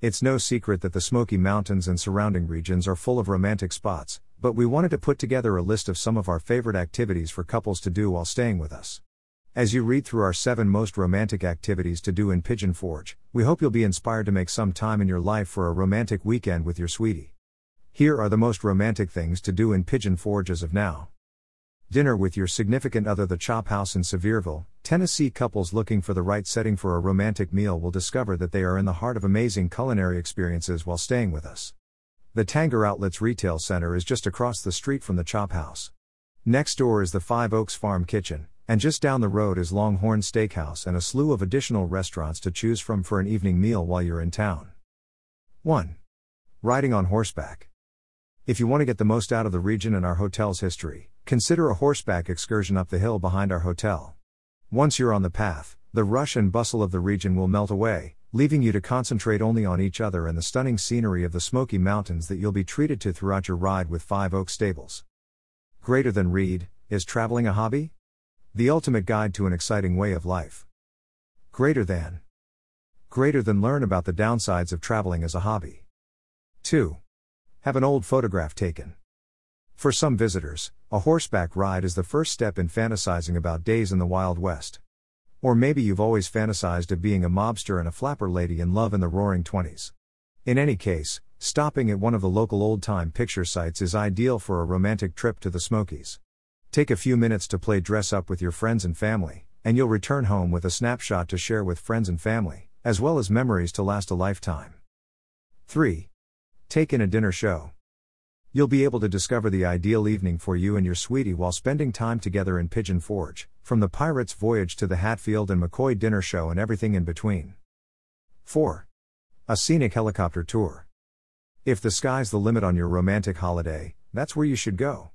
It's no secret that the Smoky Mountains and surrounding regions are full of romantic spots, but we wanted to put together a list of some of our favorite activities for couples to do while staying with us. As you read through our seven most romantic activities to do in Pigeon Forge, we hope you'll be inspired to make some time in your life for a romantic weekend with your sweetie. Here are the most romantic things to do in Pigeon Forge as of now. Dinner with your significant other. The Chop House in Sevierville, Tennessee. Couples looking for the right setting for a romantic meal will discover that they are in the heart of amazing culinary experiences while staying with us. The Tanger Outlets Retail Center is just across the street from the Chop House. Next door is the Five Oaks Farm Kitchen, and just down the road is Longhorn Steakhouse and a slew of additional restaurants to choose from for an evening meal while you're in town. 1. Riding on horseback. If you want to get the most out of the region and our hotel's history, consider a horseback excursion up the hill behind our hotel. Once you're on the path, the rush and bustle of the region will melt away, leaving you to concentrate only on each other and the stunning scenery of the Smoky Mountains that you'll be treated to throughout your ride with Five Oak Stables. Greater than read, is traveling a hobby? The ultimate guide to an exciting way of life. Greater than. Greater than learn about the downsides of traveling as a hobby. 2. Have an old photograph taken. For some visitors, a horseback ride is the first step in fantasizing about days in the Wild West. Or maybe you've always fantasized of being a mobster and a flapper lady in love in the roaring 20s. In any case, stopping at one of the local old time picture sites is ideal for a romantic trip to the Smokies. Take a few minutes to play dress up with your friends and family, and you'll return home with a snapshot to share with friends and family, as well as memories to last a lifetime. 3. Take in a dinner show. You'll be able to discover the ideal evening for you and your sweetie while spending time together in Pigeon Forge, from the Pirate's Voyage to the Hatfield and McCoy dinner show and everything in between. 4. A scenic helicopter tour. If the sky's the limit on your romantic holiday, that's where you should go.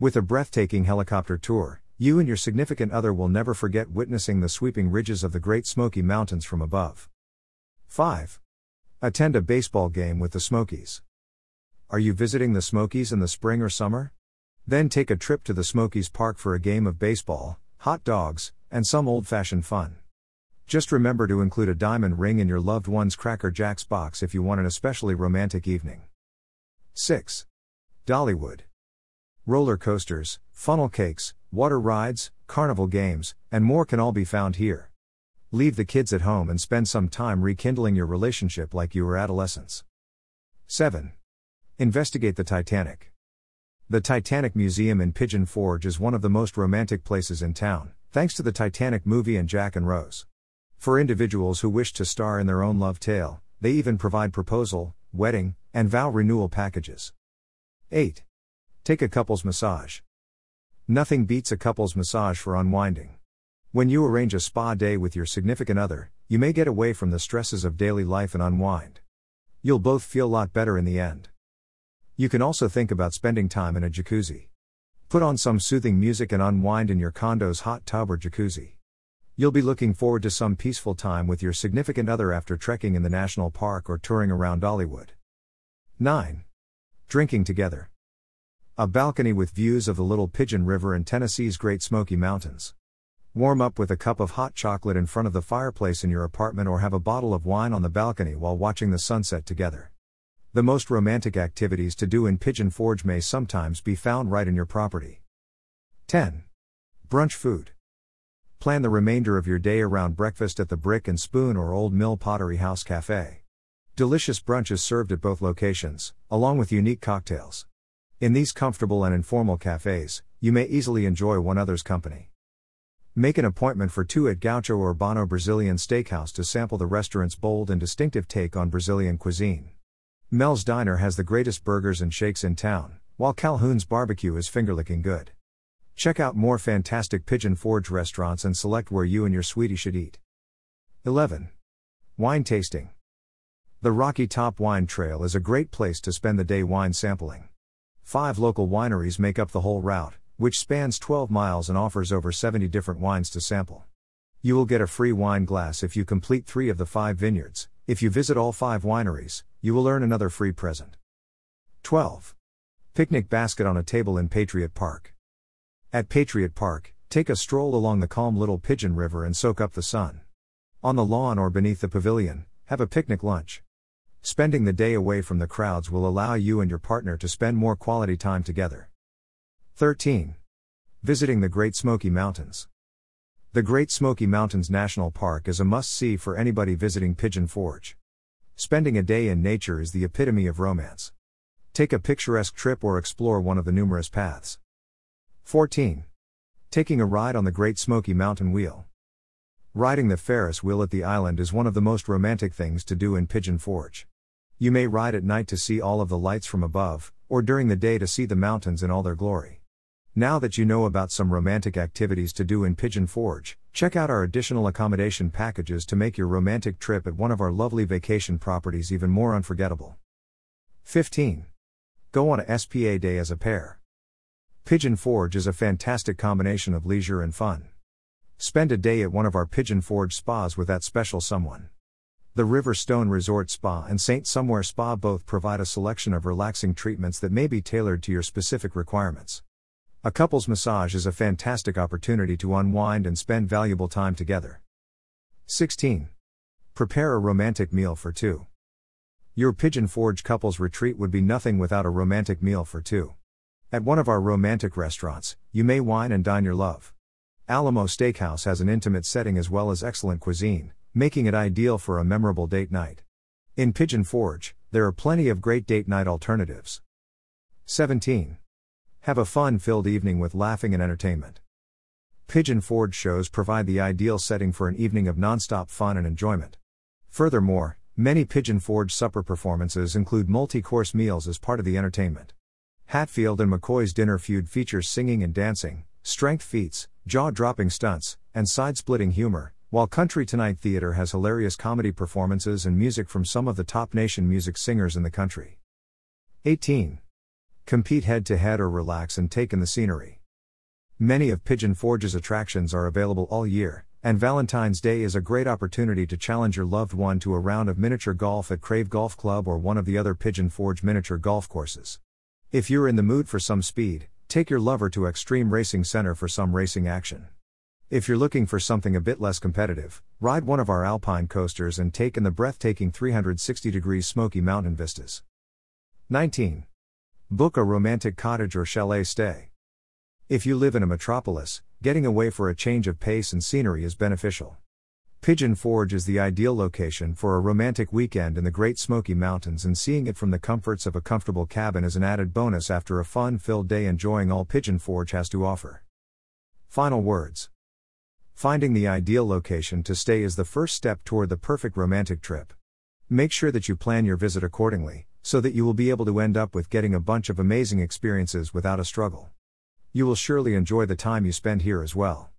With a breathtaking helicopter tour, you and your significant other will never forget witnessing the sweeping ridges of the Great Smoky Mountains from above. 5. Attend a baseball game with the Smokies. Are you visiting the Smokies in the spring or summer? Then take a trip to the Smokies Park for a game of baseball, hot dogs, and some old fashioned fun. Just remember to include a diamond ring in your loved one's Cracker Jacks box if you want an especially romantic evening. 6. Dollywood roller coasters, funnel cakes, water rides, carnival games, and more can all be found here. Leave the kids at home and spend some time rekindling your relationship like you were adolescents. 7. Investigate the Titanic. The Titanic Museum in Pigeon Forge is one of the most romantic places in town, thanks to the Titanic movie and Jack and Rose. For individuals who wish to star in their own love tale, they even provide proposal, wedding, and vow renewal packages. 8. Take a couple's massage. Nothing beats a couple's massage for unwinding. When you arrange a spa day with your significant other, you may get away from the stresses of daily life and unwind. You'll both feel a lot better in the end. You can also think about spending time in a jacuzzi. Put on some soothing music and unwind in your condo's hot tub or jacuzzi. You'll be looking forward to some peaceful time with your significant other after trekking in the national park or touring around Dollywood. 9. Drinking together. A balcony with views of the Little Pigeon River and Tennessee's Great Smoky Mountains. Warm up with a cup of hot chocolate in front of the fireplace in your apartment or have a bottle of wine on the balcony while watching the sunset together. The most romantic activities to do in Pigeon Forge may sometimes be found right in your property. 10. Brunch food. Plan the remainder of your day around breakfast at the Brick and Spoon or Old Mill Pottery House Cafe. Delicious brunch is served at both locations, along with unique cocktails. In these comfortable and informal cafes, you may easily enjoy one other's company. Make an appointment for two at Gaucho Urbano Brazilian Steakhouse to sample the restaurant's bold and distinctive take on Brazilian cuisine. Mel's Diner has the greatest burgers and shakes in town, while Calhoun's Barbecue is fingerlicking good. Check out more fantastic Pigeon Forge restaurants and select where you and your sweetie should eat. 11. Wine tasting. The Rocky Top Wine Trail is a great place to spend the day wine sampling. Five local wineries make up the whole route, which spans 12 miles and offers over 70 different wines to sample. You will get a free wine glass if you complete three of the five vineyards. If you visit all five wineries, you will earn another free present. 12. Picnic basket on a table in Patriot Park. At Patriot Park, take a stroll along the calm Little Pigeon River and soak up the sun. On the lawn or beneath the pavilion, have a picnic lunch. Spending the day away from the crowds will allow you and your partner to spend more quality time together. 13. Visiting the Great Smoky Mountains. The Great Smoky Mountains National Park is a must see for anybody visiting Pigeon Forge. Spending a day in nature is the epitome of romance. Take a picturesque trip or explore one of the numerous paths. 14. Taking a ride on the Great Smoky Mountain Wheel. Riding the Ferris wheel at the island is one of the most romantic things to do in Pigeon Forge. You may ride at night to see all of the lights from above, or during the day to see the mountains in all their glory. Now that you know about some romantic activities to do in Pigeon Forge, check out our additional accommodation packages to make your romantic trip at one of our lovely vacation properties even more unforgettable. 15. Go on a SPA day as a pair. Pigeon Forge is a fantastic combination of leisure and fun. Spend a day at one of our Pigeon Forge spas with that special someone. The Riverstone Resort Spa and St. Somewhere Spa both provide a selection of relaxing treatments that may be tailored to your specific requirements. A couple's massage is a fantastic opportunity to unwind and spend valuable time together. 16. Prepare a romantic meal for two. Your Pigeon Forge couples retreat would be nothing without a romantic meal for two. At one of our romantic restaurants, you may wine and dine your love. Alamo Steakhouse has an intimate setting as well as excellent cuisine, making it ideal for a memorable date night. In Pigeon Forge, there are plenty of great date night alternatives. 17. Have a fun filled evening with laughing and entertainment. Pigeon Forge shows provide the ideal setting for an evening of nonstop fun and enjoyment. Furthermore, many Pigeon Forge supper performances include multi course meals as part of the entertainment. Hatfield and McCoy's Dinner Feud features singing and dancing, strength feats, jaw dropping stunts, and side splitting humor, while Country Tonight Theater has hilarious comedy performances and music from some of the top nation music singers in the country. 18. Compete head to head or relax and take in the scenery. Many of Pigeon Forge's attractions are available all year, and Valentine's Day is a great opportunity to challenge your loved one to a round of miniature golf at Crave Golf Club or one of the other Pigeon Forge miniature golf courses. If you're in the mood for some speed, Take your lover to Extreme Racing Center for some racing action. If you're looking for something a bit less competitive, ride one of our alpine coasters and take in the breathtaking 360 degrees smoky mountain vistas. 19. Book a romantic cottage or chalet stay. If you live in a metropolis, getting away for a change of pace and scenery is beneficial. Pigeon Forge is the ideal location for a romantic weekend in the Great Smoky Mountains, and seeing it from the comforts of a comfortable cabin is an added bonus after a fun filled day enjoying all Pigeon Forge has to offer. Final words Finding the ideal location to stay is the first step toward the perfect romantic trip. Make sure that you plan your visit accordingly, so that you will be able to end up with getting a bunch of amazing experiences without a struggle. You will surely enjoy the time you spend here as well.